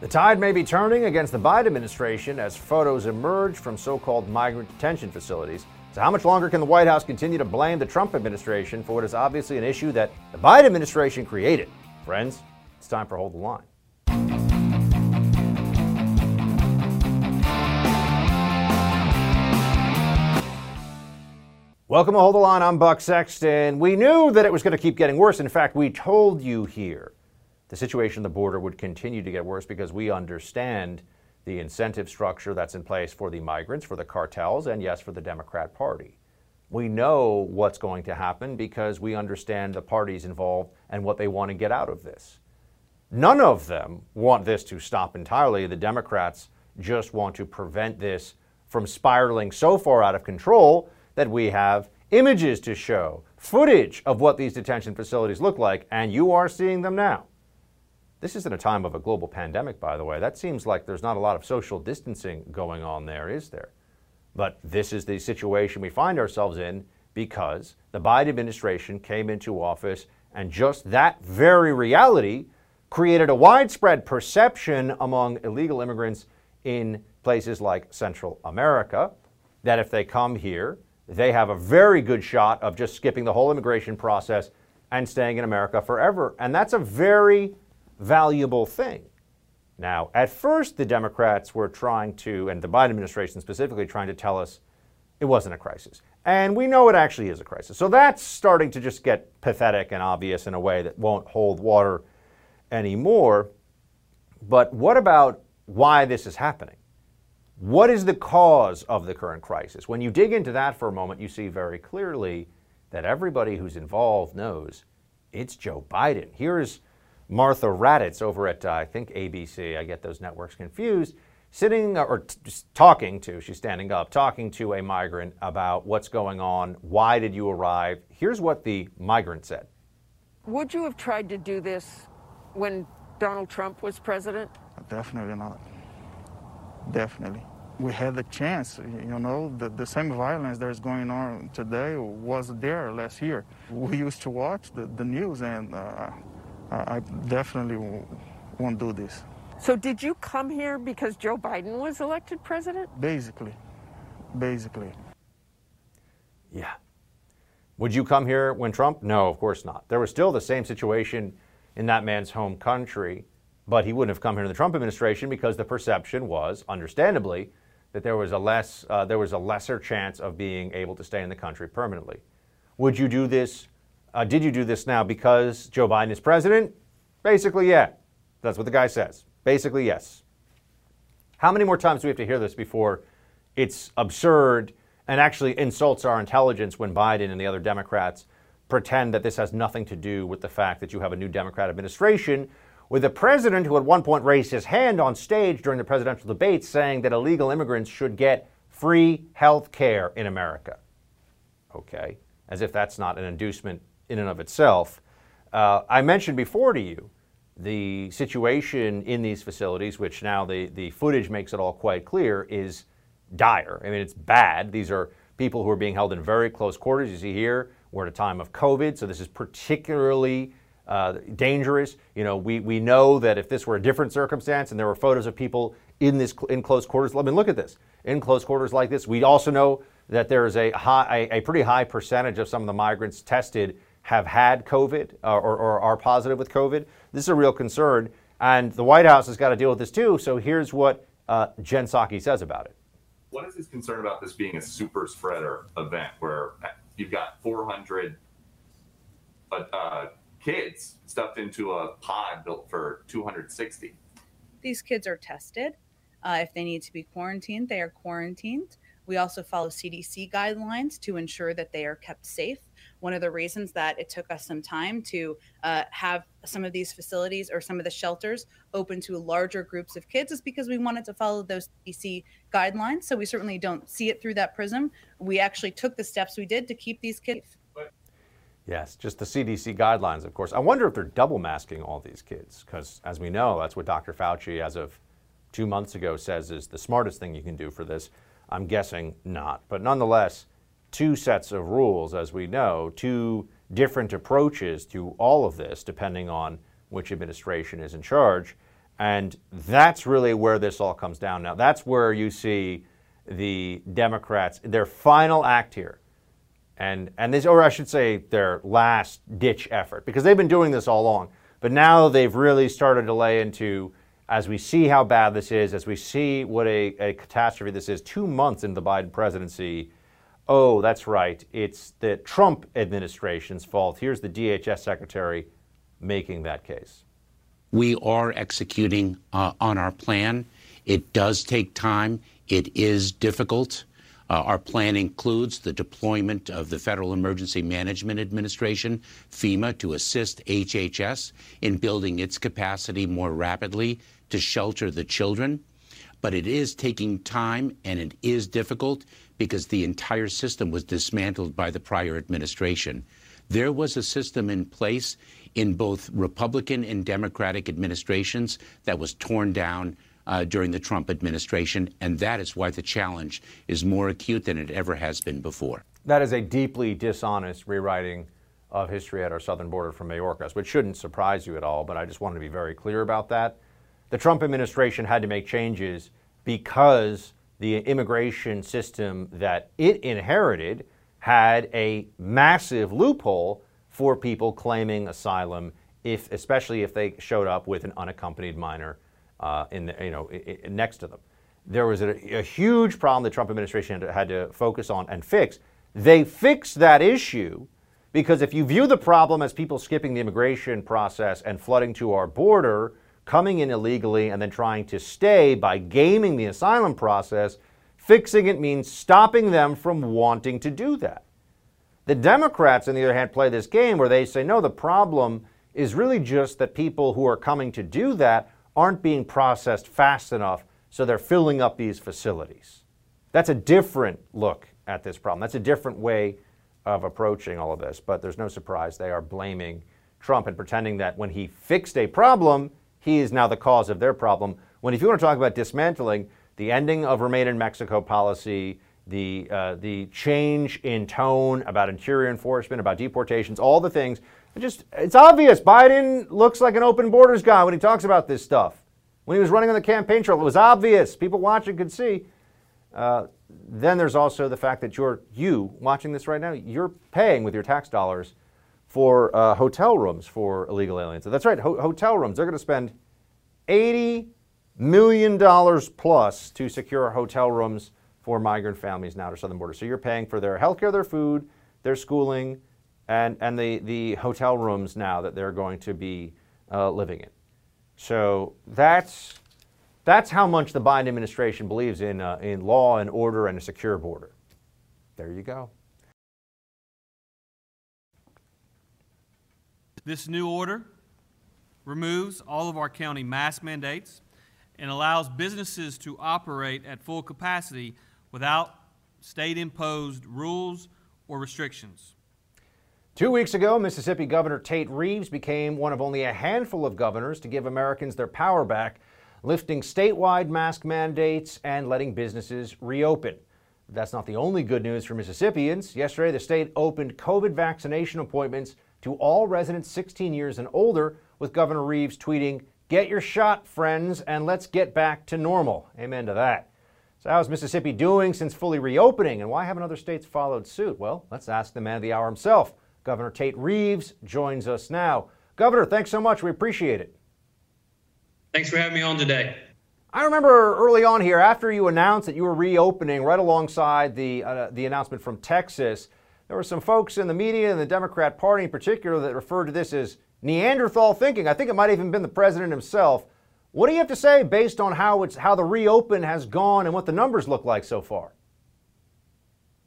The tide may be turning against the Biden administration as photos emerge from so called migrant detention facilities. So, how much longer can the White House continue to blame the Trump administration for what is obviously an issue that the Biden administration created? Friends, it's time for Hold the Line. Welcome to Hold the Line. I'm Buck Sexton. We knew that it was going to keep getting worse. In fact, we told you here the situation at the border would continue to get worse because we understand the incentive structure that's in place for the migrants, for the cartels, and yes, for the Democrat Party. We know what's going to happen because we understand the parties involved and what they want to get out of this. None of them want this to stop entirely. The Democrats just want to prevent this from spiraling so far out of control that we have images to show, footage of what these detention facilities look like, and you are seeing them now. This isn't a time of a global pandemic, by the way. That seems like there's not a lot of social distancing going on there, is there? But this is the situation we find ourselves in because the Biden administration came into office, and just that very reality created a widespread perception among illegal immigrants in places like Central America that if they come here, they have a very good shot of just skipping the whole immigration process and staying in America forever. And that's a very valuable thing. Now, at first, the Democrats were trying to, and the Biden administration specifically, trying to tell us it wasn't a crisis. And we know it actually is a crisis. So that's starting to just get pathetic and obvious in a way that won't hold water anymore. But what about why this is happening? What is the cause of the current crisis? When you dig into that for a moment, you see very clearly that everybody who's involved knows it's Joe Biden. Here's Martha Raddatz over at, uh, I think, ABC. I get those networks confused. Sitting uh, or t- just talking to, she's standing up, talking to a migrant about what's going on. Why did you arrive? Here's what the migrant said Would you have tried to do this when Donald Trump was president? Definitely not. Definitely. We had the chance, you know, the, the same violence that is going on today was there last year. We used to watch the, the news and uh, I definitely won't do this. So, did you come here because Joe Biden was elected president? Basically. Basically. Yeah. Would you come here when Trump? No, of course not. There was still the same situation in that man's home country, but he wouldn't have come here in the Trump administration because the perception was, understandably, that there was a less uh, there was a lesser chance of being able to stay in the country permanently. Would you do this uh, did you do this now because Joe Biden is president? Basically, yeah. That's what the guy says. Basically, yes. How many more times do we have to hear this before it's absurd and actually insults our intelligence when Biden and the other Democrats pretend that this has nothing to do with the fact that you have a new Democrat administration with a president who at one point raised his hand on stage during the presidential debates saying that illegal immigrants should get free health care in America? Okay, as if that's not an inducement in and of itself. Uh, I mentioned before to you the situation in these facilities, which now the, the footage makes it all quite clear, is dire. I mean, it's bad. These are people who are being held in very close quarters. You see here, we're at a time of COVID, so this is particularly uh, dangerous. You know, we, we know that if this were a different circumstance and there were photos of people in this in close quarters, I mean, look at this in close quarters like this. We also know that there is a high, a, a pretty high percentage of some of the migrants tested have had COVID uh, or, or are positive with COVID. This is a real concern, and the White House has got to deal with this too. So here's what uh, Jen Psaki says about it. What is his concern about this being a super spreader event where you've got 400 uh, uh, kids stuffed into a pod built for 260? These kids are tested. Uh, if they need to be quarantined, they are quarantined. We also follow CDC guidelines to ensure that they are kept safe one of the reasons that it took us some time to uh, have some of these facilities or some of the shelters open to larger groups of kids is because we wanted to follow those CDC guidelines. So we certainly don't see it through that prism. We actually took the steps we did to keep these kids. Yes, just the CDC guidelines, of course. I wonder if they're double masking all these kids, because as we know, that's what Dr. Fauci, as of two months ago, says is the smartest thing you can do for this. I'm guessing not. But nonetheless, two sets of rules, as we know, two different approaches to all of this, depending on which administration is in charge. And that's really where this all comes down now. That's where you see the Democrats, their final act here, and, and this, or I should say, their last ditch effort, because they've been doing this all along. But now they've really started to lay into, as we see how bad this is, as we see what a, a catastrophe this is, two months into the Biden presidency, oh, that's right, it's the Trump administration's fault. Here's the DHS secretary making that case. We are executing uh, on our plan. It does take time. It is difficult. Uh, our plan includes the deployment of the Federal Emergency Management Administration, FEMA, to assist HHS in building its capacity more rapidly to shelter the children. But it is taking time and it is difficult because the entire system was dismantled by the prior administration. There was a system in place in both Republican and Democratic administrations that was torn down uh, during the Trump administration, and that is why the challenge is more acute than it ever has been before. That is a deeply dishonest rewriting of history at our southern border from Mayorkas, which shouldn't surprise you at all, but I just wanted to be very clear about that. The Trump administration had to make changes because the immigration system that it inherited had a massive loophole for people claiming asylum, if, especially if they showed up with an unaccompanied minor uh, in the, you know, next to them. There was a, a huge problem the Trump administration had to, had to focus on and fix. They fixed that issue because if you view the problem as people skipping the immigration process and flooding to our border, coming in illegally, and then trying to stay by gaming the asylum process, fixing it means stopping them from wanting to do that. The Democrats, on the other hand, play this game where they say, no, the problem is really just that people who are coming to do that aren't being processed fast enough, so they're filling up these facilities. That's a different look at this problem. That's a different way of approaching all of this. But there's no surprise they are blaming Trump and pretending that when he fixed a problem, he is now the cause of their problem. When if you want to talk about dismantling, the ending of Remain in Mexico policy, the, uh, the change in tone about interior enforcement, about deportations, all the things. It just it's obvious. Biden looks like an open borders guy when he talks about this stuff. When he was running on the campaign trail, it was obvious. People watching could see. Uh, then there's also the fact that you're you watching this right now. You're paying with your tax dollars for uh, hotel rooms for illegal aliens. That's right, ho- hotel rooms. They're going to spend eighty million dollars plus to secure hotel rooms for migrant families now to southern border. So you're paying for their health care, their food, their schooling, and, and the, the hotel rooms now that they're going to be uh, living in. So that's, that's how much the Biden administration believes in, uh, in law and order and a secure border. There you go. This new order removes all of our county mask mandates and allows businesses to operate at full capacity without state imposed rules or restrictions. Two weeks ago, Mississippi Governor Tate Reeves became one of only a handful of governors to give Americans their power back, lifting statewide mask mandates and letting businesses reopen. That's not the only good news for Mississippians. Yesterday, the state opened COVID vaccination appointments to all residents 16 years and older, with Governor Reeves tweeting, Get your shot, friends, and let's get back to normal. Amen to that. So, how's Mississippi doing since fully reopening, and why haven't other states followed suit? Well, let's ask the man of the hour himself. Governor Tate Reeves joins us now. Governor, thanks so much. We appreciate it. Thanks for having me on today. I remember early on here, after you announced that you were reopening, right alongside the uh, the announcement from Texas, there were some folks in the media and the Democrat Party in particular that referred to this as Neanderthal thinking. I think it might have even been the president himself. What do you have to say based on how it's how the reopen has gone and what the numbers look like so far?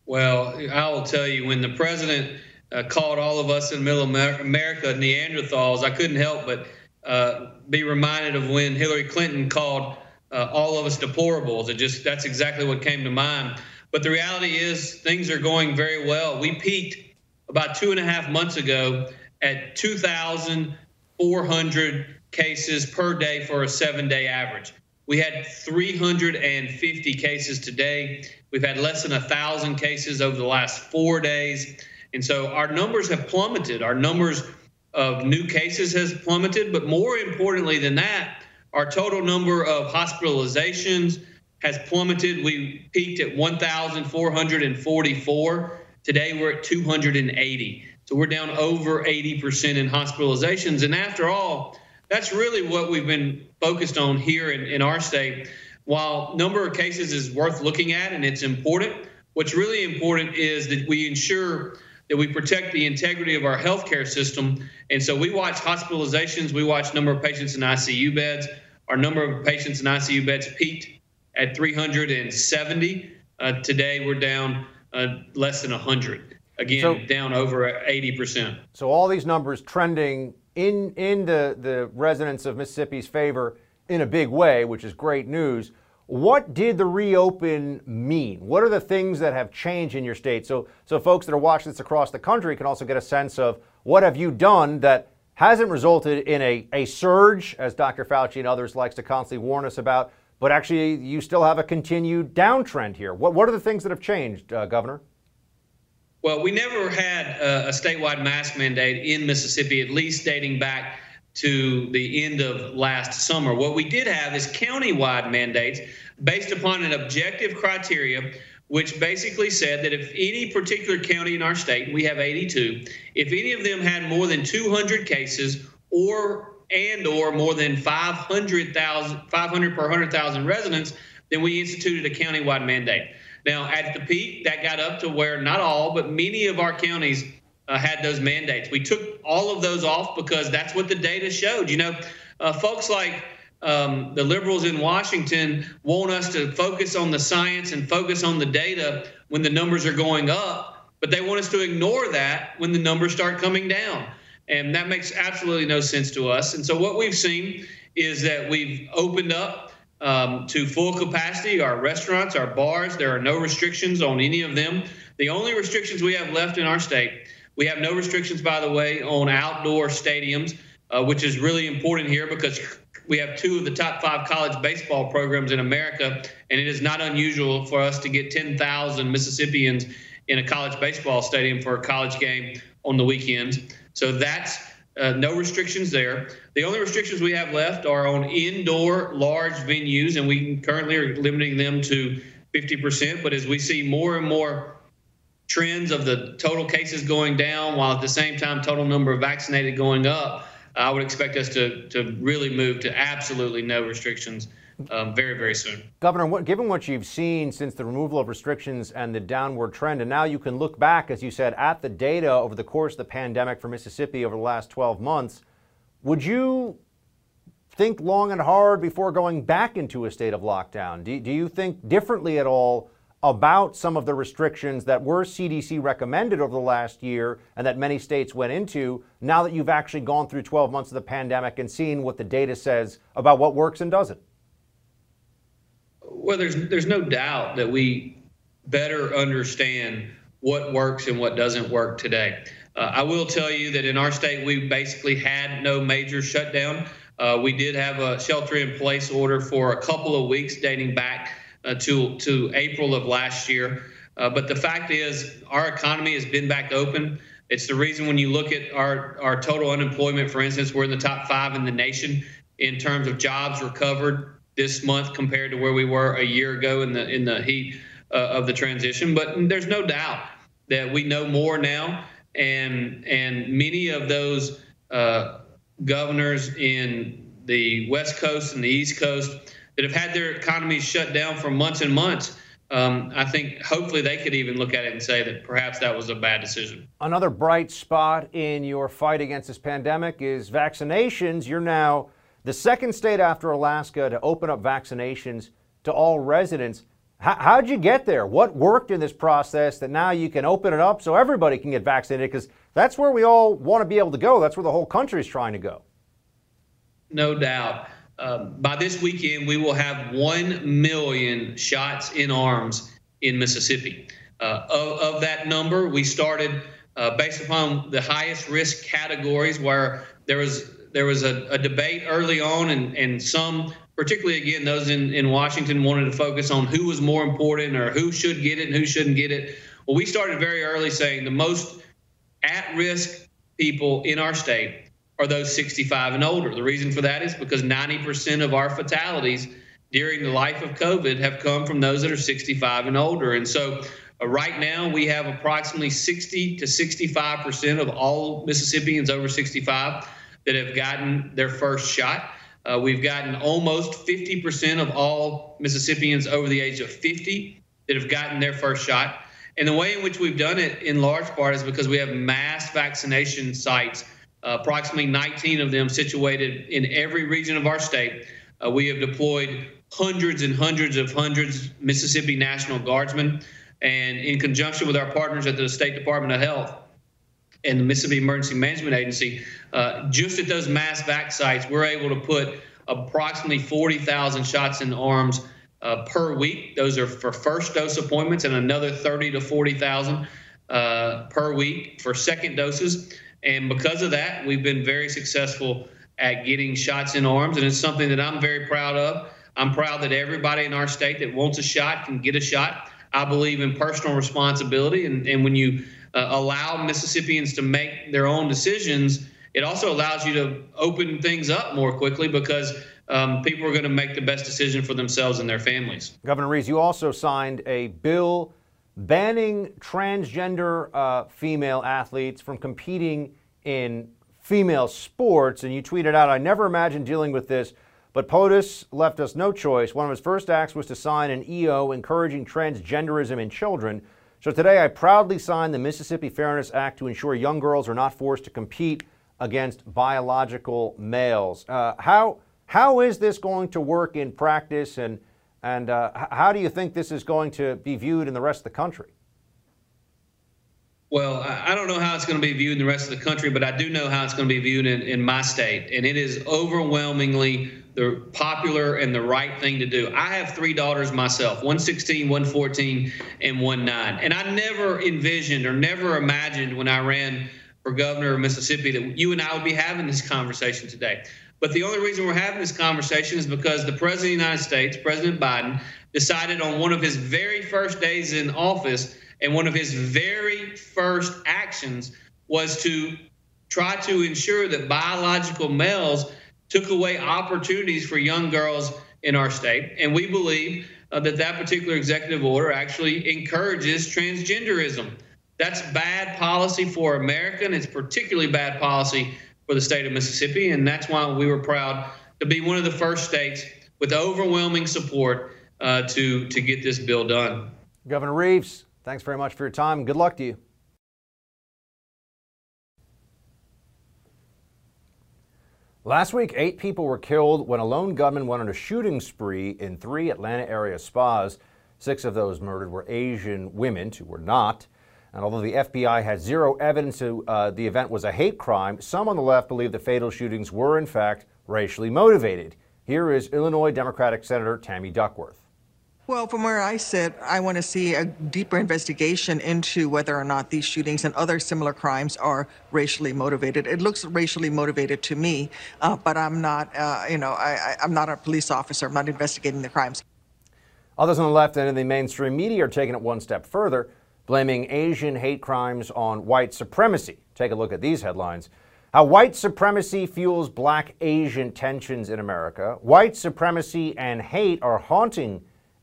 Well, I will tell you when the president uh, called all of us in Middle America Neanderthals, I couldn't help but uh, be reminded of when Hillary Clinton called uh, all of us deplorables. It just that's exactly what came to mind. But the reality is things are going very well. We peaked about two and a half months ago at 2,400 cases per day for a seven day average. We had 350 cases today. We've had less than a thousand cases over the last four days. And so our numbers have plummeted. Our numbers of new cases has plummeted, but more importantly than that, Our total number of hospitalizations has plummeted. We peaked at 1,444. Today we're at 280. So we're down over 80% in hospitalizations. And after all, that's really what we've been focused on here in, in our state. While number of cases is worth looking at and it's important, what's really important is that we ensure that we protect the integrity of our healthcare system. And so we watch hospitalizations, we watch number of patients in ICU beds. Our number of patients in ICU beds peaked at 370. Uh, today we're down uh, less than 100. Again, so, down over 80%. So all these numbers trending in in the, the residents of Mississippi's favor in a big way, which is great news. What did the reopen mean? What are the things that have changed in your state? So, so folks that are watching this across the country can also get a sense of what have you done that hasn't resulted in a, a surge, as Dr. Fauci and others likes to constantly warn us about, but actually you still have a continued downtrend here. What, what are the things that have changed, uh, Governor? Well, we never had a, a statewide mask mandate in Mississippi, at least dating back to the end of last summer. What we did have is county-wide mandates based upon an objective criteria which basically said that if any particular county in our state, we have 82, if any of them had more than 200 cases or and or more than 500,000 500 per 100,000 residents, then we instituted a county-wide mandate. Now, at the peak, that got up to where not all, but many of our counties uh, had those mandates. We took all of those off because that's what the data showed. You know, uh, folks like um, the liberals in Washington want us to focus on the science and focus on the data when the numbers are going up, but they want us to ignore that when the numbers start coming down. And that makes absolutely no sense to us. And so what we've seen is that we've opened up um, to full capacity our restaurants, our bars. There are no restrictions on any of them. The only restrictions we have left in our state, we have no restrictions, by the way, on outdoor stadiums, uh, which is really important here because we have two of the top five college baseball programs in America, and it is not unusual for us to get 10,000 Mississippians in a college baseball stadium for a college game on the weekends. So that's uh, no restrictions there. The only restrictions we have left are on indoor large venues, and we currently are limiting them to 50%. But as we see more and more trends of the total cases going down, while at the same time total number of vaccinated going up, I would expect us to, to really move to absolutely no restrictions um, very, very soon. Governor, what, given what you've seen since the removal of restrictions and the downward trend, and now you can look back, as you said, at the data over the course of the pandemic for Mississippi over the last 12 months, would you think long and hard before going back into a state of lockdown? Do, do you think differently at all about some of the restrictions that were CDC recommended over the last year and that many states went into now that you've actually gone through 12 months of the pandemic and seen what the data says about what works and doesn't? Well, there's there's no doubt that we better understand what works and what doesn't work today. Uh, I will tell you that in our state, we basically had no major shutdown. Uh, we did have a shelter in place order for a couple of weeks dating back uh, to to April of last year. Uh, but the fact is, our economy has been back open. It's the reason when you look at our our total unemployment, for instance, we're in the top five in the nation in terms of jobs recovered this month compared to where we were a year ago in the in the heat uh, of the transition. But there's no doubt that we know more now, and and many of those uh, governors in the West Coast and the East Coast that have had their economies shut down for months and months. Um, I think hopefully they could even look at it and say that perhaps that was a bad decision. Another bright spot in your fight against this pandemic is vaccinations. You're now the second state after Alaska to open up vaccinations to all residents. How, how'd you get there? What worked in this process that now you can open it up so everybody can get vaccinated? Because that's where we all want to be able to go. That's where the whole country is trying to go. No doubt. Uh, by this weekend, we will have 1 million shots in arms in Mississippi. Uh, of, of, that number, we started uh, based upon the highest risk categories where there was there was a, a debate early on, and, and some, particularly again, those in, in Washington wanted to focus on who was more important or who should get it and who shouldn't get it. Well, we started very early saying the most at risk people in our state are those 65 and older. The reason for that is because 90% of our fatalities during the life of COVID have come from those that are 65 and older. And so uh, right now we have approximately 60 to 65% of all Mississippians over 65 that have gotten their first shot. Uh, we've gotten almost 50% of all Mississippians over the age of 50 that have gotten their first shot. And the way in which we've done it, in large part, is because we have mass vaccination sites, uh, approximately 19 of them situated in every region of our state. Uh, we have deployed hundreds and hundreds of hundreds Mississippi National Guardsmen. And in conjunction with our partners at the State Department of Health and the Mississippi Emergency Management Agency, uh, just at those mass vac sites, we're able to put approximately 40,000 shots in arms uh, per week. Those are for first dose appointments, and another 30 to 40,000 uh, per week for second doses. And because of that, we've been very successful at getting shots in arms, and it's something that I'm very proud of. I'm proud that everybody in our state that wants a shot can get a shot. I believe in personal responsibility, and, and when you uh, allow Mississippians to make their own decisions, it also allows you to open things up more quickly because um, people are going to make the best decision for themselves and their families. Governor Reeves, you also signed a bill banning transgender uh, female athletes from competing in female sports, and you tweeted out, I never imagined dealing with this but POTUS left us no choice. One of his first acts was to sign an EO encouraging transgenderism in children. So today I proudly signed the Mississippi Fairness Act to ensure young girls are not forced to compete against biological males. Uh, how, how is this going to work in practice, and, and uh, how do you think this is going to be viewed in the rest of the country? Well, I don't know how it's going to be viewed in the rest of the country, but I do know how it's going to be viewed in, in my state. And it is overwhelmingly the popular and the right thing to do. I have three daughters myself 116, 114, and 19. And I never envisioned or never imagined when I ran for governor of Mississippi that you and I would be having this conversation today. But the only reason we're having this conversation is because the President of the United States, President Biden, decided on one of his very first days in office and one of his very first actions was to try to ensure that biological males took away opportunities for young girls in our state. And we believe uh, that that particular executive order actually encourages transgenderism. That's bad policy for America, and it's particularly bad policy for the state of Mississippi. And that's why we were proud to be one of the first states with overwhelming support uh, to, to get this bill done. Governor Reeves, Thanks very much for your time. Good luck to you. Last week, eight people were killed when a lone gunman went on a shooting spree in three Atlanta area spas. Six of those murdered were Asian women, two were not. And although the FBI has zero evidence uh, the event was a hate crime, some on the left believe the fatal shootings were, in fact, racially motivated. Here is Illinois Democratic Senator Tammy Duckworth. Well, from where I sit, I want to see a deeper investigation into whether or not these shootings and other similar crimes are racially motivated. It looks racially motivated to me, uh, but I'm not, uh, you know, I, am not a police officer. I'm not investigating the crimes. Others on the left and in the mainstream media are taking it one step further, blaming Asian hate crimes on white supremacy. Take a look at these headlines. How white supremacy fuels black Asian tensions in America. White supremacy and hate are haunting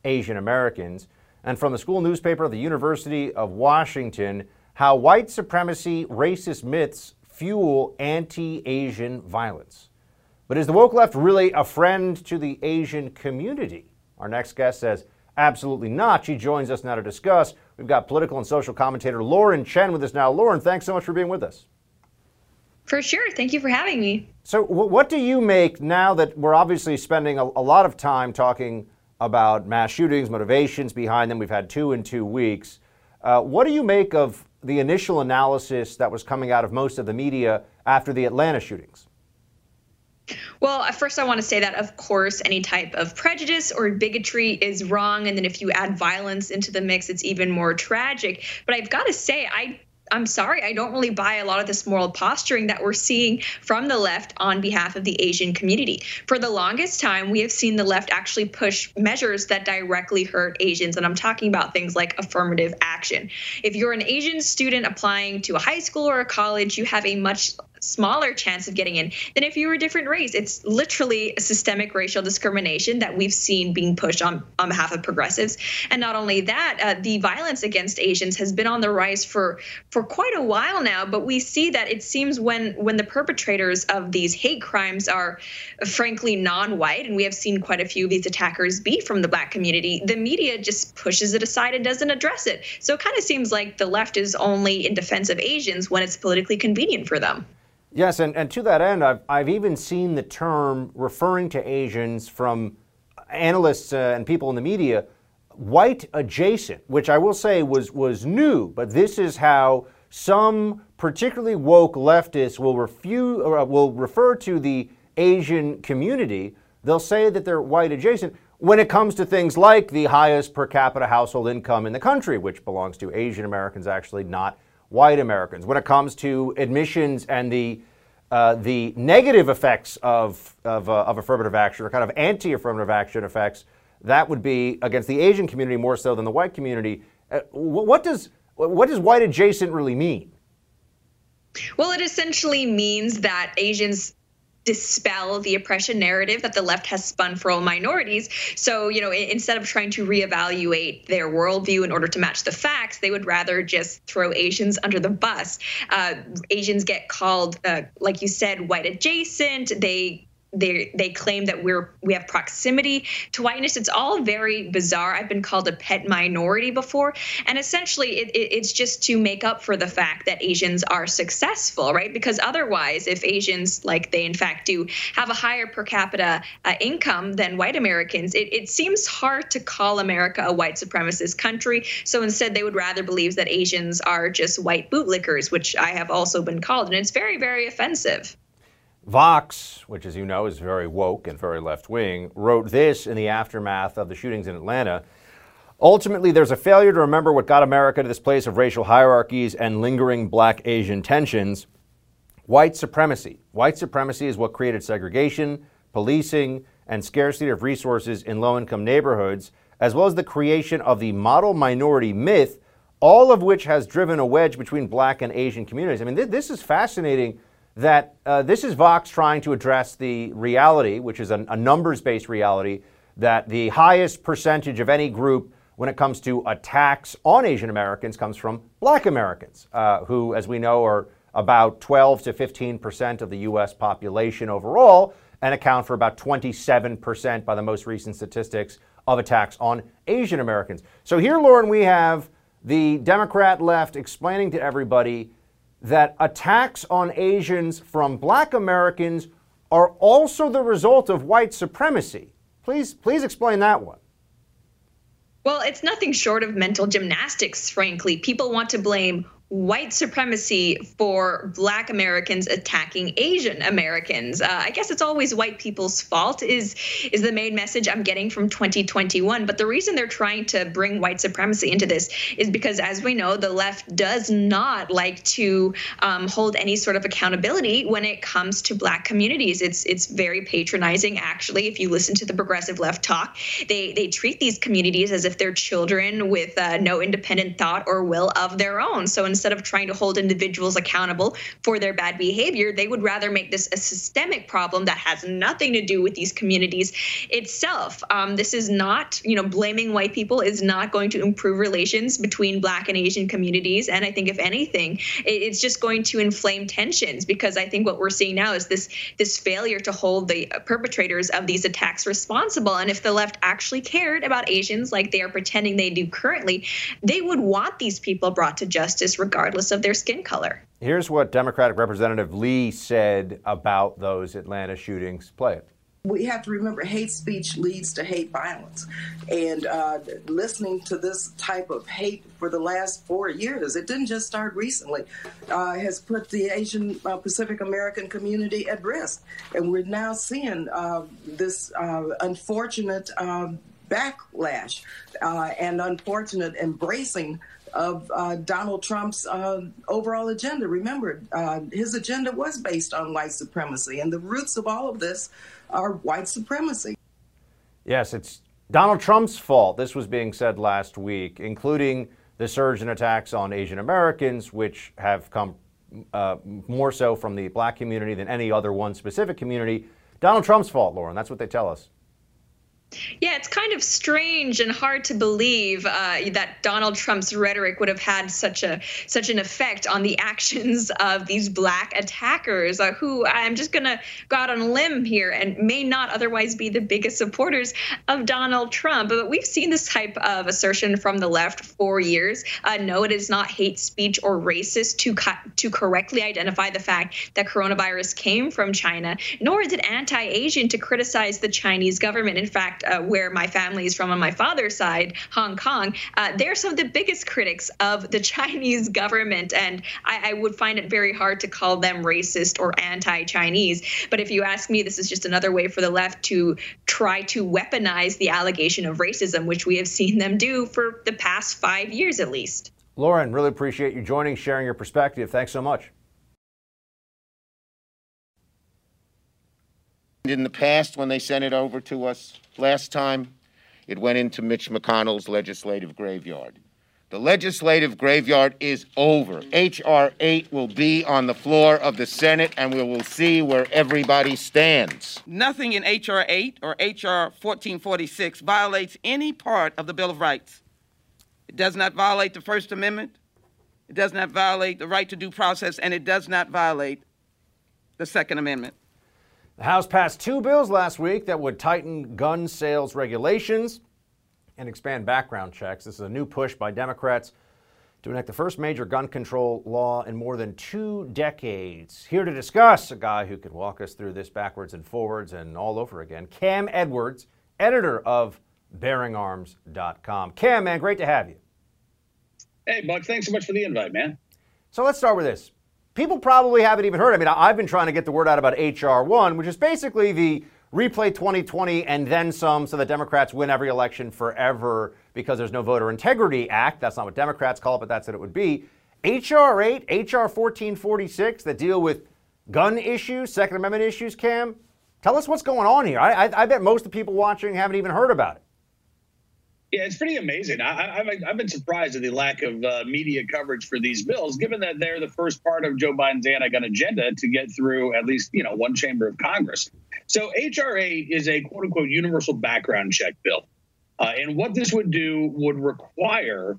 Asian Americans, and from the school newspaper of the University of Washington, how white supremacy racist myths fuel anti Asian violence. But is the woke left really a friend to the Asian community? Our next guest says absolutely not. She joins us now to discuss. We've got political and social commentator Lauren Chen with us now. Lauren, thanks so much for being with us. For sure. Thank you for having me. So, what do you make now that we're obviously spending a, a lot of time talking about mass shootings, motivations behind them. We've had two in two weeks. Uh, what do you make of the initial analysis that was coming out of most of the media after the Atlanta shootings? Well, first, I want to say that, of course, any type of prejudice or bigotry is wrong. And then if you add violence into the mix, it's even more tragic. But I've got to say, I I'm sorry, I don't really buy a lot of this moral posturing that we're seeing from the left on behalf of the Asian community. For the longest time, we have seen the left actually push measures that directly hurt Asians. And I'm talking about things like affirmative action. If you're an Asian student applying to a high school or a college, you have a much smaller chance of getting in than if you were a different race. It's literally a systemic racial discrimination that we've seen being pushed on, on behalf of progressives. And not only that, uh, the violence against Asians has been on the rise for for quite a while now. But we see that it seems when when the perpetrators of these hate crimes are frankly non-white, and we have seen quite a few of these attackers be from the black community, the media just pushes it aside and doesn't address it. So it kind of seems like the left is only in defense of Asians when it's politically convenient for them. Yes, and, and to that end, I've, I've even seen the term referring to Asians from analysts uh, and people in the media, white adjacent, which I will say was, was new, but this is how some particularly woke leftists will, refuse, uh, will refer to the Asian community. They'll say that they're white adjacent when it comes to things like the highest per capita household income in the country, which belongs to Asian Americans, actually, not white Americans. When it comes to admissions and the uh, the negative effects of, of, uh, of affirmative action or kind of anti affirmative action effects, that would be against the Asian community more so than the white community. Uh, what, does, what does white adjacent really mean? Well, it essentially means that Asians dispel the oppression narrative that the left has spun for all minorities. So, you know, instead of trying to reevaluate their worldview in order to match the facts, they would rather just throw Asians under the bus. Uh, Asians get called, uh, like you said, white adjacent. They they they claim that we're we have proximity to whiteness. It's all very bizarre. I've been called a pet minority before, and essentially it, it, it's just to make up for the fact that Asians are successful, right? Because otherwise, if Asians, like they in fact do, have a higher per capita uh, income than white Americans, it, it seems hard to call America a white supremacist country. So instead, they would rather believe that Asians are just white bootlickers, which I have also been called, and it's very very offensive. Vox, which as you know is very woke and very left wing, wrote this in the aftermath of the shootings in Atlanta. Ultimately, there's a failure to remember what got America to this place of racial hierarchies and lingering black Asian tensions. White supremacy. White supremacy is what created segregation, policing, and scarcity of resources in low income neighborhoods, as well as the creation of the model minority myth, all of which has driven a wedge between black and Asian communities. I mean, th- this is fascinating that uh, this is Vox trying to address the reality, which is a, a numbers based reality, that the highest percentage of any group when it comes to attacks on Asian Americans comes from black Americans, uh, who, as we know, are about 12 to 15 percent of the U.S. population overall and account for about 27 percent by the most recent statistics of attacks on Asian Americans. So here, Lauren, we have the Democrat left explaining to everybody that attacks on Asians from black Americans are also the result of white supremacy. Please, please explain that one. Well, it's nothing short of mental gymnastics, frankly. People want to blame white supremacy for black americans attacking asian americans. Uh, i guess it's always white people's fault is is the main message i'm getting from 2021 but the reason they're trying to bring white supremacy into this is because as we know the left does not like to um, hold any sort of accountability when it comes to black communities. It's it's very patronizing actually. If you listen to the progressive left talk they they treat these communities as if they're children with uh, no independent thought or will of their own. So in instead of trying to hold individuals accountable for their bad behavior, they would rather make this a systemic problem that has nothing to do with these communities itself. Um, this is not, you know, blaming white people is not going to improve relations between Black and Asian communities. And I think, if anything, it's just going to inflame tensions because I think what we're seeing now is this this failure to hold the perpetrators of these attacks responsible. And if the left actually cared about Asians like they are pretending they do currently, they would want these people brought to justice regardless of their skin color. Here's what Democratic Representative Lee said about those Atlanta shootings. Play it we have to remember hate speech leads to hate violence. And uh, listening to this type of hate for the last four years, it didn't just start recently, uh, has put the Asian uh, Pacific American community at risk. And we're now seeing uh, this uh, unfortunate um, backlash uh, and unfortunate embracing of uh, Donald Trump's uh, overall agenda. Remember, uh, his agenda was based on white supremacy, and the roots of all of this are white supremacy. Yes, it's Donald Trump's fault. This was being said last week, including the surge in attacks on Asian Americans, which have come uh, more so from the black community than any other one specific community. Donald Trump's fault, Lauren. That's what they tell us. Yeah, it's kind of strange and hard to believe uh, that Donald Trump's rhetoric would have had such a such an effect on the actions of these black attackers, uh, who I'm just gonna go out on a limb here and may not otherwise be the biggest supporters of Donald Trump. But we've seen this type of assertion from the left for years. Uh, no, it is not hate speech or racist to co- to correctly identify the fact that coronavirus came from China, nor is it anti-Asian to criticize the Chinese government. In fact uh, where my family is from on my father's side, Hong Kong, uh, they're some of the biggest critics of the Chinese government. And I, I would find it very hard to call them racist or anti Chinese. But if you ask me, this is just another way for the left to try to weaponize the allegation of racism, which we have seen them do for the past five years at least. Lauren, really appreciate you joining, sharing your perspective. Thanks so much. In the past, when they sent it over to us last time, it went into Mitch McConnell's legislative graveyard. The legislative graveyard is over. H.R. 8 will be on the floor of the Senate, and we will see where everybody stands. Nothing in H.R. 8 or H.R. 1446 violates any part of the Bill of Rights. It does not violate the First Amendment, it does not violate the right to due process, and it does not violate the Second Amendment. The House passed two bills last week that would tighten gun sales regulations and expand background checks. This is a new push by Democrats to enact the first major gun control law in more than two decades. Here to discuss, a guy who can walk us through this backwards and forwards and all over again, Cam Edwards, editor of bearingarms.com. Cam, man, great to have you. Hey, Buck, thanks so much for the invite, man. So let's start with this people probably haven't even heard. I mean, I've been trying to get the word out about HR1, which is basically the replay 2020 and then some so that Democrats win every election forever because there's no voter integrity act. That's not what Democrats call it, but that's what it would be. HR 8, HR 1446 that deal with gun issues, Second Amendment issues, Cam. Tell us what's going on here. I, I, I bet most of the people watching haven't even heard about it. Yeah, it's pretty amazing. I, have I've been surprised at the lack of uh, media coverage for these bills, given that they're the first part of Joe Biden's anti-gun agenda to get through at least you know one chamber of Congress. So HR 8 is a quote unquote universal background check bill, uh, and what this would do would require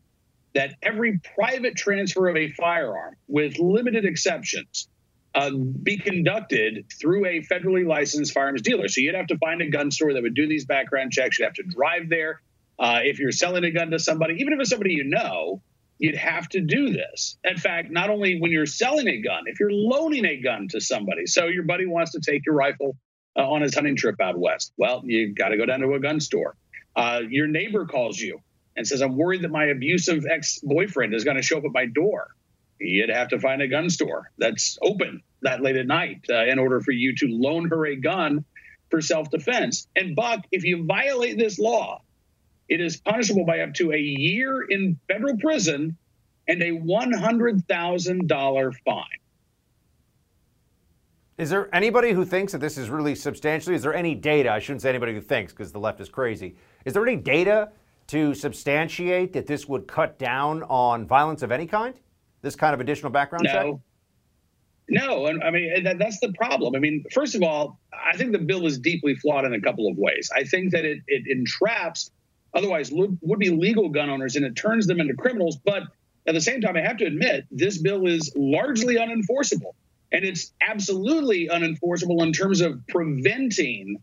that every private transfer of a firearm, with limited exceptions, uh, be conducted through a federally licensed firearms dealer. So you'd have to find a gun store that would do these background checks. You'd have to drive there uh, if you're selling a gun to somebody, even if it's somebody you know, you'd have to do this. In fact, not only when you're selling a gun, if you're loaning a gun to somebody, so your buddy wants to take your rifle uh, on his hunting trip out west, well, you've got to go down to a gun store. Uh, your neighbor calls you and says, I'm worried that my abusive ex boyfriend is going to show up at my door. You'd have to find a gun store that's open that late at night uh, in order for you to loan her a gun for self defense. And Buck, if you violate this law, it is punishable by up to a year in federal prison and a $100,000 fine. Is there anybody who thinks that this is really substantially? Is there any data? I shouldn't say anybody who thinks because the left is crazy. Is there any data to substantiate that this would cut down on violence of any kind? This kind of additional background no. check? No, and I mean that, that's the problem. I mean, first of all, I think the bill is deeply flawed in a couple of ways. I think that it, it entraps otherwise would be legal gun owners and it turns them into criminals. But at the same time, I have to admit, this bill is largely unenforceable. And it's absolutely unenforceable in terms of preventing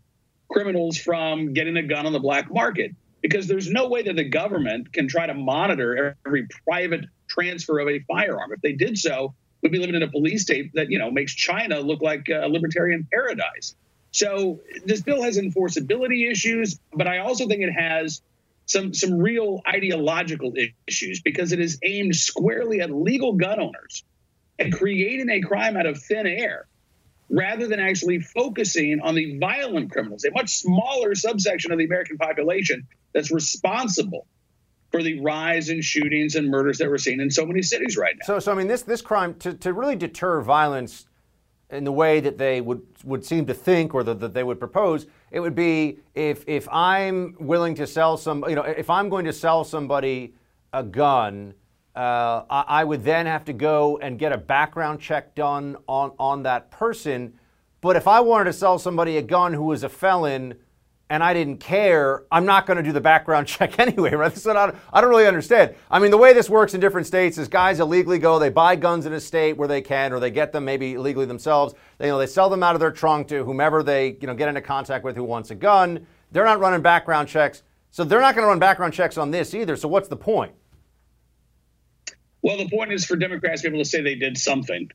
criminals from getting a gun on the black market because there's no way that the government can try to monitor every private transfer of a firearm. If they did so, we'd be living in a police state that you know makes China look like a libertarian paradise. So this bill has enforceability issues, but I also think it has some some real ideological issues because it is aimed squarely at legal gun owners and creating a crime out of thin air rather than actually focusing on the violent criminals, a much smaller subsection of the American population that's responsible for the rise in shootings and murders that we're seeing in so many cities right now. So, so I mean, this this crime to, to really deter violence in the way that they would would seem to think or that, that they would propose, it would be if if I'm willing to sell some, you know, if I'm going to sell somebody a gun, uh, I, I would then have to go and get a background check done on, on that person. But if I wanted to sell somebody a gun who was a felon and I didn't care, I'm not going to do the background check anyway, right? So I, I don't really understand. I mean, the way this works in different states is guys illegally go, they buy guns in a state where they can, or they get them maybe illegally themselves. They, you know, they sell them out of their trunk to whomever they you know get into contact with who wants a gun. They're not running background checks, so they're not going to run background checks on this either. So what's the point? Well, the point is for Democrats to be able to say they did something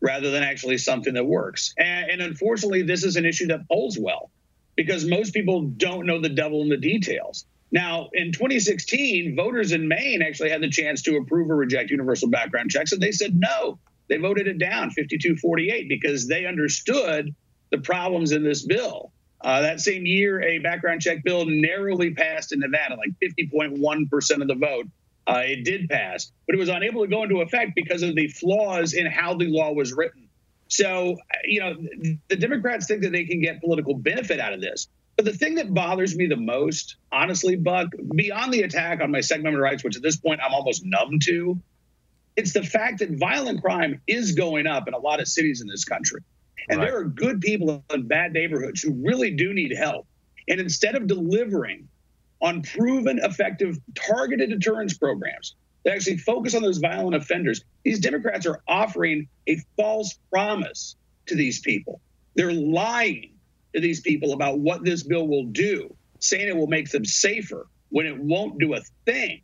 rather than actually something that works. And, and unfortunately, this is an issue that polls well because most people don't know the devil in the details. Now, in 2016, voters in Maine actually had the chance to approve or reject universal background checks, and they said no. They voted it down 52 48 because they understood the problems in this bill. Uh, that same year, a background check bill narrowly passed in Nevada, like 50.1% of the vote. Uh, it did pass, but it was unable to go into effect because of the flaws in how the law was written. So, you know, the Democrats think that they can get political benefit out of this. But the thing that bothers me the most, honestly, Buck, beyond the attack on my Second Amendment rights, which at this point I'm almost numb to, it's the fact that violent crime is going up in a lot of cities in this country. And right. there are good people in bad neighborhoods who really do need help. And instead of delivering on proven effective targeted deterrence programs that actually focus on those violent offenders, these Democrats are offering a false promise to these people. They're lying to these people about what this bill will do, saying it will make them safer when it won't do a thing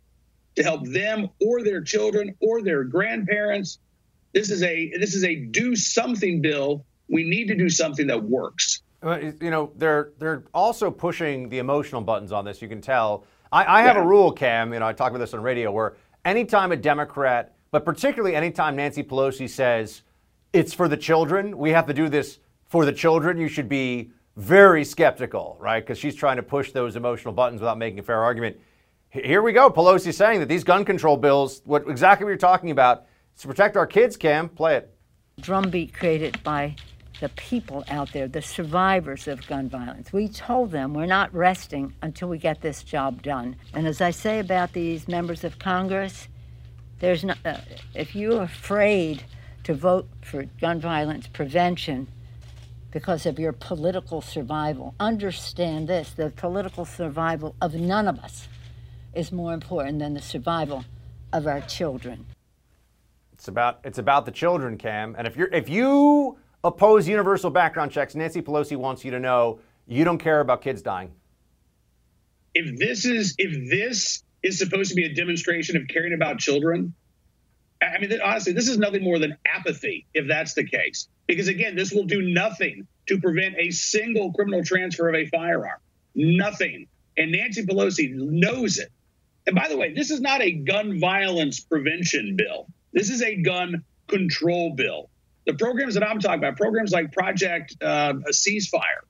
to help them or their children or their grandparents. This is a this is a do something bill. We need to do something that works. You know, they're they're also pushing the emotional buttons on this. You can tell. I, I have yeah. a rule, Cam. You know, I talk about this on radio where anytime a Democrat, but particularly anytime Nancy Pelosi says it's for the children, we have to do this for the children. You should be very skeptical, right? Because she's trying to push those emotional buttons without making a fair argument. Here we go. Pelosi saying that these gun control bills, what exactly what you're talking about, to protect our kids. Cam, play it. Drumbeat created by the people out there, the survivors of gun violence. We told them we're not resting until we get this job done. And as I say about these members of Congress, there's not, uh, if you're afraid to vote for gun violence prevention because of your political survival, understand this the political survival of none of us is more important than the survival of our children. It's about it's about the children, Cam. And if you're if you oppose universal background checks, Nancy Pelosi wants you to know you don't care about kids dying. If this is if this is supposed to be a demonstration of caring about children, I mean, honestly, this is nothing more than apathy if that's the case. Because again, this will do nothing to prevent a single criminal transfer of a firearm. Nothing. And Nancy Pelosi knows it. And by the way, this is not a gun violence prevention bill. This is a gun control bill. The programs that I'm talking about, programs like Project uh, Ceasefire,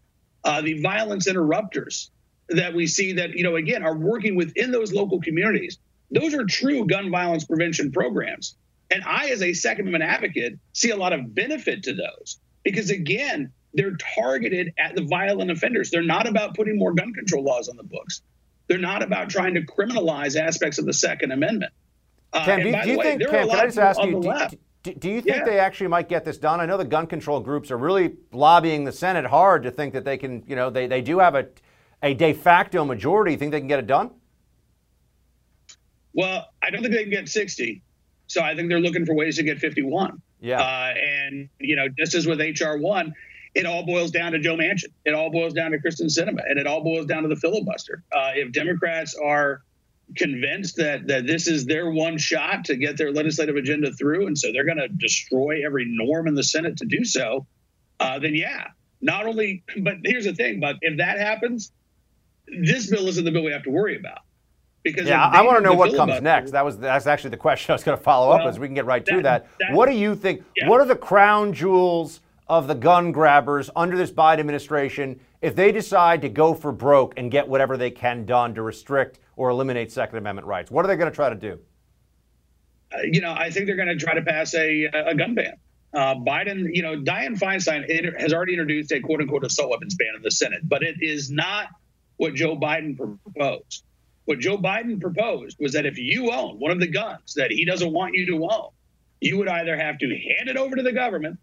uh, the violence interrupters that we see that, you know, again, are working within those local communities. Those are true gun violence prevention programs. And I, as a Second Amendment advocate, see a lot of benefit to those because, again, they're targeted at the violent offenders. They're not about putting more gun control laws on the books. They're not about trying to criminalize aspects of the Second Amendment. Uh, Cam, do, do you way, think, Cam, can I just ask you, do, do, do, you think yeah. they actually might get this done? I know the gun control groups are really lobbying the Senate hard to think that they can, you know, they, they do have a, a de facto majority. You think they can get it done? Well, I don't think they can get 60. So I think they're looking for ways to get 51. Yeah. Uh, and, you know, just as with H.R. 1, it all boils down to Joe Manchin. It all boils down to Kyrsten Sinema, and it all boils down to the filibuster. Uh, if Democrats are convinced that that this is their one shot to get their legislative agenda through, and so they're going to destroy every norm in the Senate to do so, uh, then yeah, not only. But here's the thing, but if that happens, this bill isn't the bill we have to worry about. Because yeah, I want to know what comes next. That was that's actually the question I was going to follow well, up as we can get right that, to that. that. What do you think? Yeah. What are the crown jewels of the gun grabbers under this Biden administration if they decide to go for broke and get whatever they can done to restrict or eliminate Second Amendment rights? What are they going to try to do? Uh, you know, I think they're going to try to pass a, a gun ban. Uh, Biden, you know, Dianne Feinstein has already introduced a quote unquote assault weapons ban in the Senate, but it is not what Joe Biden proposed. What Joe Biden proposed was that if you own one of the guns that he doesn't want you to own, you would either have to hand it over to the government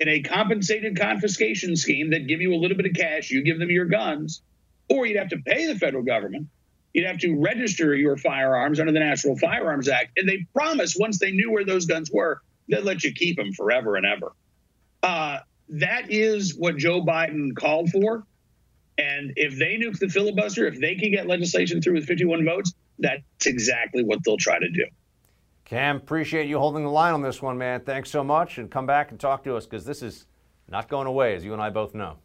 in a compensated confiscation scheme that give you a little bit of cash, you give them your guns, or you'd have to pay the federal government. You'd have to register your firearms under the National Firearms Act. And they promised once they knew where those guns were, they'd let you keep them forever and ever. Uh, that is what Joe Biden called for. And if they nuke the filibuster, if they can get legislation through with 51 votes, that's exactly what they'll try to do. Cam, appreciate you holding the line on this one, man. Thanks so much. And come back and talk to us because this is not going away, as you and I both know.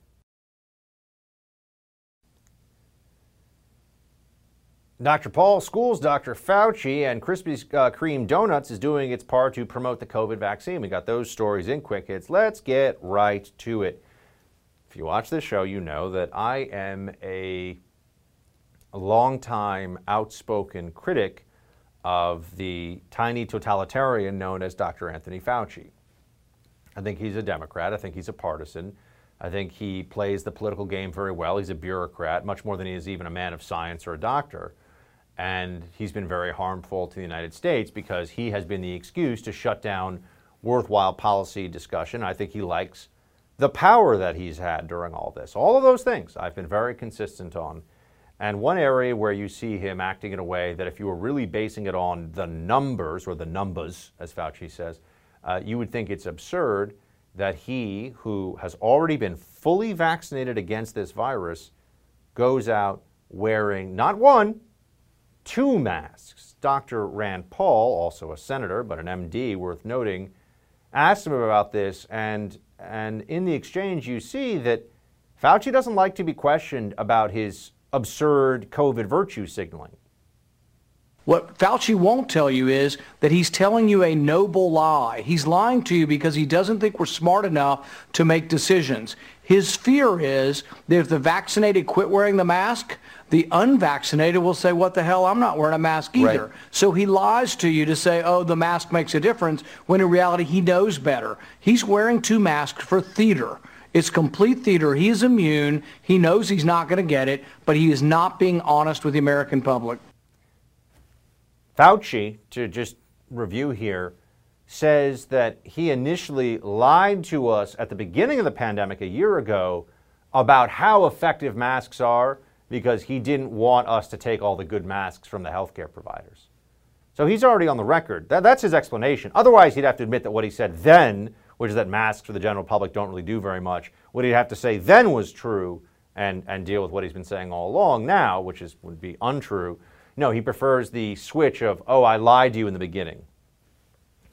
Dr. Paul Schools, Dr. Fauci, and Krispy uh, Kreme Donuts is doing its part to promote the COVID vaccine. We got those stories in quick hits. Let's get right to it. If you watch this show, you know that I am a, a long-time outspoken critic of the tiny totalitarian known as Dr. Anthony Fauci. I think he's a Democrat. I think he's a partisan. I think he plays the political game very well. He's a bureaucrat, much more than he is even a man of science or a doctor. And he's been very harmful to the United States because he has been the excuse to shut down worthwhile policy discussion. I think he likes the power that he's had during all this. All of those things I've been very consistent on. And one area where you see him acting in a way that if you were really basing it on the numbers, or the numbers, as Fauci says, uh, you would think it's absurd that he, who has already been fully vaccinated against this virus, goes out wearing not one, two masks. Dr. Rand Paul, also a senator, but an MD worth noting, asked him about this, and, and in the exchange, you see that Fauci doesn't like to be questioned about his absurd COVID virtue signaling. What Fauci won't tell you is that he's telling you a noble lie. He's lying to you because he doesn't think we're smart enough to make decisions. His fear is that if the vaccinated quit wearing the mask, the unvaccinated will say, what the hell, I'm not wearing a mask either. Right. So he lies to you to say, oh, the mask makes a difference, when in reality he knows better. He's wearing two masks for theater. It's complete theater. He is immune. He knows he's not going to get it, but he is not being honest with the American public. Fauci, to just review here, says that he initially lied to us at the beginning of the pandemic a year ago about how effective masks are because he didn't want us to take all the good masks from the healthcare providers. So he's already on the record. That, that's his explanation. Otherwise, he'd have to admit that what he said then which is that masks for the general public don't really do very much. What he'd have to say then was true and, and deal with what he's been saying all along now, which is, would be untrue. No, he prefers the switch of, oh, I lied to you in the beginning.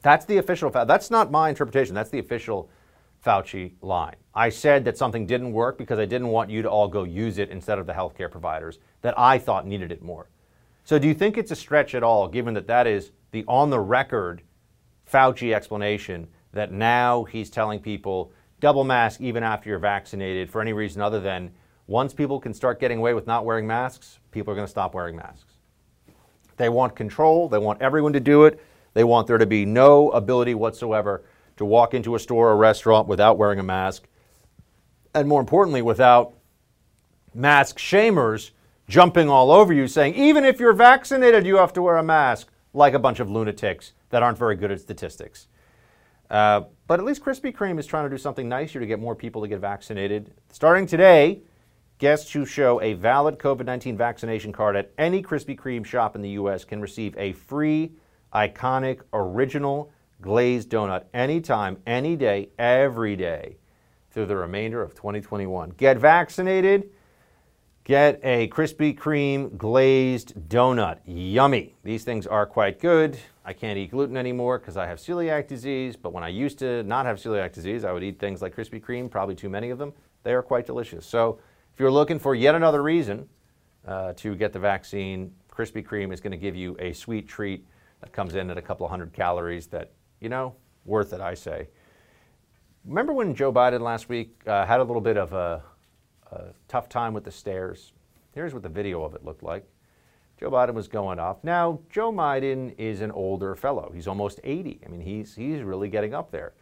That's the official, that's not my interpretation, that's the official Fauci line. I said that something didn't work because I didn't want you to all go use it instead of the healthcare providers that I thought needed it more. So do you think it's a stretch at all, given that that is the on the record Fauci explanation that now he's telling people double mask even after you're vaccinated for any reason other than once people can start getting away with not wearing masks, people are going to stop wearing masks. They want control, they want everyone to do it, they want there to be no ability whatsoever to walk into a store or restaurant without wearing a mask, and more importantly, without mask shamers jumping all over you saying, even if you're vaccinated, you have to wear a mask, like a bunch of lunatics that aren't very good at statistics. Uh, but at least Krispy Kreme is trying to do something nice here to get more people to get vaccinated. Starting today, guests who show a valid COVID 19 vaccination card at any Krispy Kreme shop in the U.S. can receive a free, iconic, original glazed donut anytime, any day, every day through the remainder of 2021. Get vaccinated. Get a Krispy Kreme glazed donut. Yummy. These things are quite good. I can't eat gluten anymore because I have celiac disease, but when I used to not have celiac disease, I would eat things like Krispy Kreme, probably too many of them. They are quite delicious. So if you're looking for yet another reason uh, to get the vaccine, Krispy Kreme is going to give you a sweet treat that comes in at a couple of hundred calories that, you know, worth it, I say. Remember when Joe Biden last week uh, had a little bit of a, a tough time with the stairs? Here's what the video of it looked like. Joe Biden was going up. Now, Joe Biden is an older fellow. He's almost 80. I mean, he's, he's really getting up there.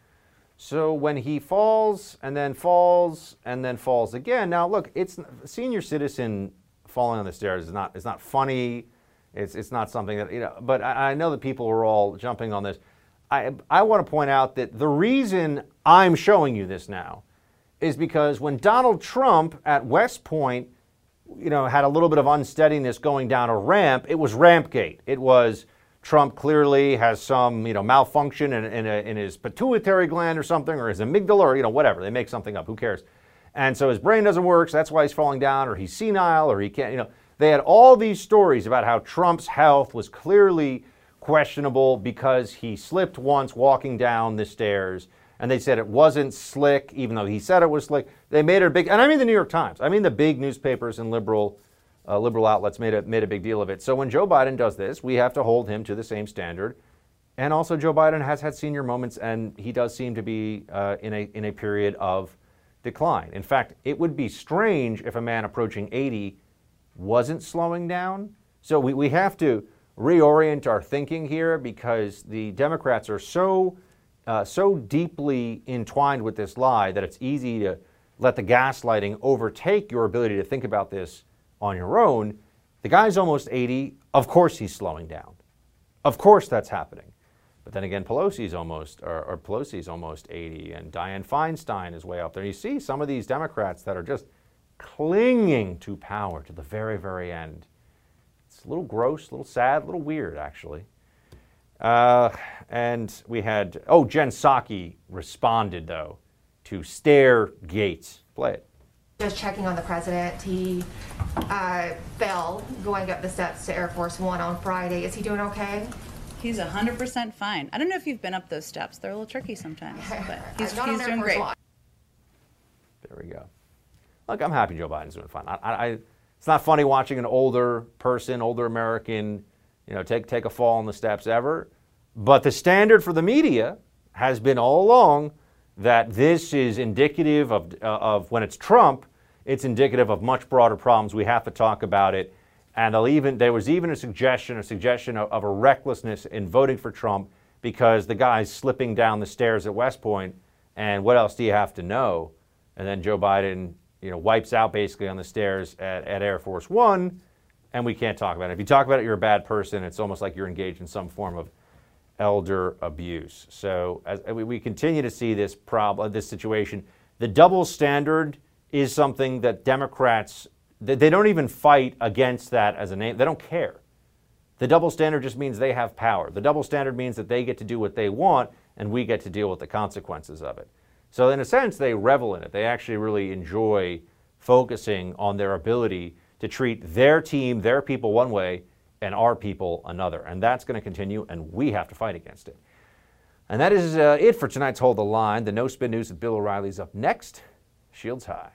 So when he falls and then falls and then falls again, now look, it's senior citizen falling on the stairs is not, is not funny. It's, it's not something that, you know, but I, I know that people are all jumping on this. I, I want to point out that the reason I'm showing you this now is because when Donald Trump at West Point, you know, had a little bit of unsteadiness going down a ramp, it was Rampgate. It was Trump clearly has some, you know, malfunction in, in, a, in his pituitary gland or something, or his amygdala, or, you know, whatever. They make something up. Who cares? And so his brain doesn't work, so that's why he's falling down, or he's senile, or he can't, you know. They had all these stories about how Trump's health was clearly questionable because he slipped once walking down the stairs. And they said it wasn't slick, even though he said it was slick. They made it a big, and I mean the New York Times. I mean the big newspapers and liberal, uh, liberal outlets made a, made a big deal of it. So when Joe Biden does this, we have to hold him to the same standard. And also, Joe Biden has had senior moments, and he does seem to be uh, in a in a period of decline. In fact, it would be strange if a man approaching 80 wasn't slowing down. So we, we have to reorient our thinking here because the Democrats are so uh, so deeply entwined with this lie that it's easy to let the gaslighting overtake your ability to think about this on your own. The guy's almost 80. Of course he's slowing down. Of course that's happening. But then again, Pelosi's almost, or, or Pelosi's almost 80, and Dianne Feinstein is way up there. You see some of these Democrats that are just clinging to power to the very, very end. It's a little gross, a little sad, a little weird, actually. Uh, and we had, oh, Jen Psaki responded, though, to Stare Gates. Play it. Just checking on the president. He uh, fell going up the steps to Air Force One on Friday. Is he doing okay? He's 100% fine. I don't know if you've been up those steps. They're a little tricky sometimes, but he's, he's doing great. One. There we go. Look, I'm happy Joe Biden's doing fine. I, I, it's not funny watching an older person, older American, you know, take take a fall on the steps ever. But the standard for the media has been all along that this is indicative of uh, of when it's Trump, it's indicative of much broader problems. We have to talk about it. And even there was even a suggestion, a suggestion of, of a recklessness in voting for Trump because the guy's slipping down the stairs at West And what else do you have to know? And then Joe Biden, you know, wipes out basically on the stairs at, at Air Force One, and we can't talk about it. If you talk about it, you're a bad person. It's almost like you're engaged in some form of elder abuse. So as we- continue to see this problem, uh, this situation, the double standard is something that Democrats they don't even fight against that as a name. They don't care. The double standard just means they have power. The double standard means that they get to do what they want and we get to deal with the consequences of it. So, in a sense, they revel in it. They actually really enjoy focusing on their ability to treat their team, their people one way, and our people another. And that's going to continue, and we have to fight against it. And that is uh, it for tonight's Hold the Line. The No Spin News with Bill O'Reilly is up next. Shields high.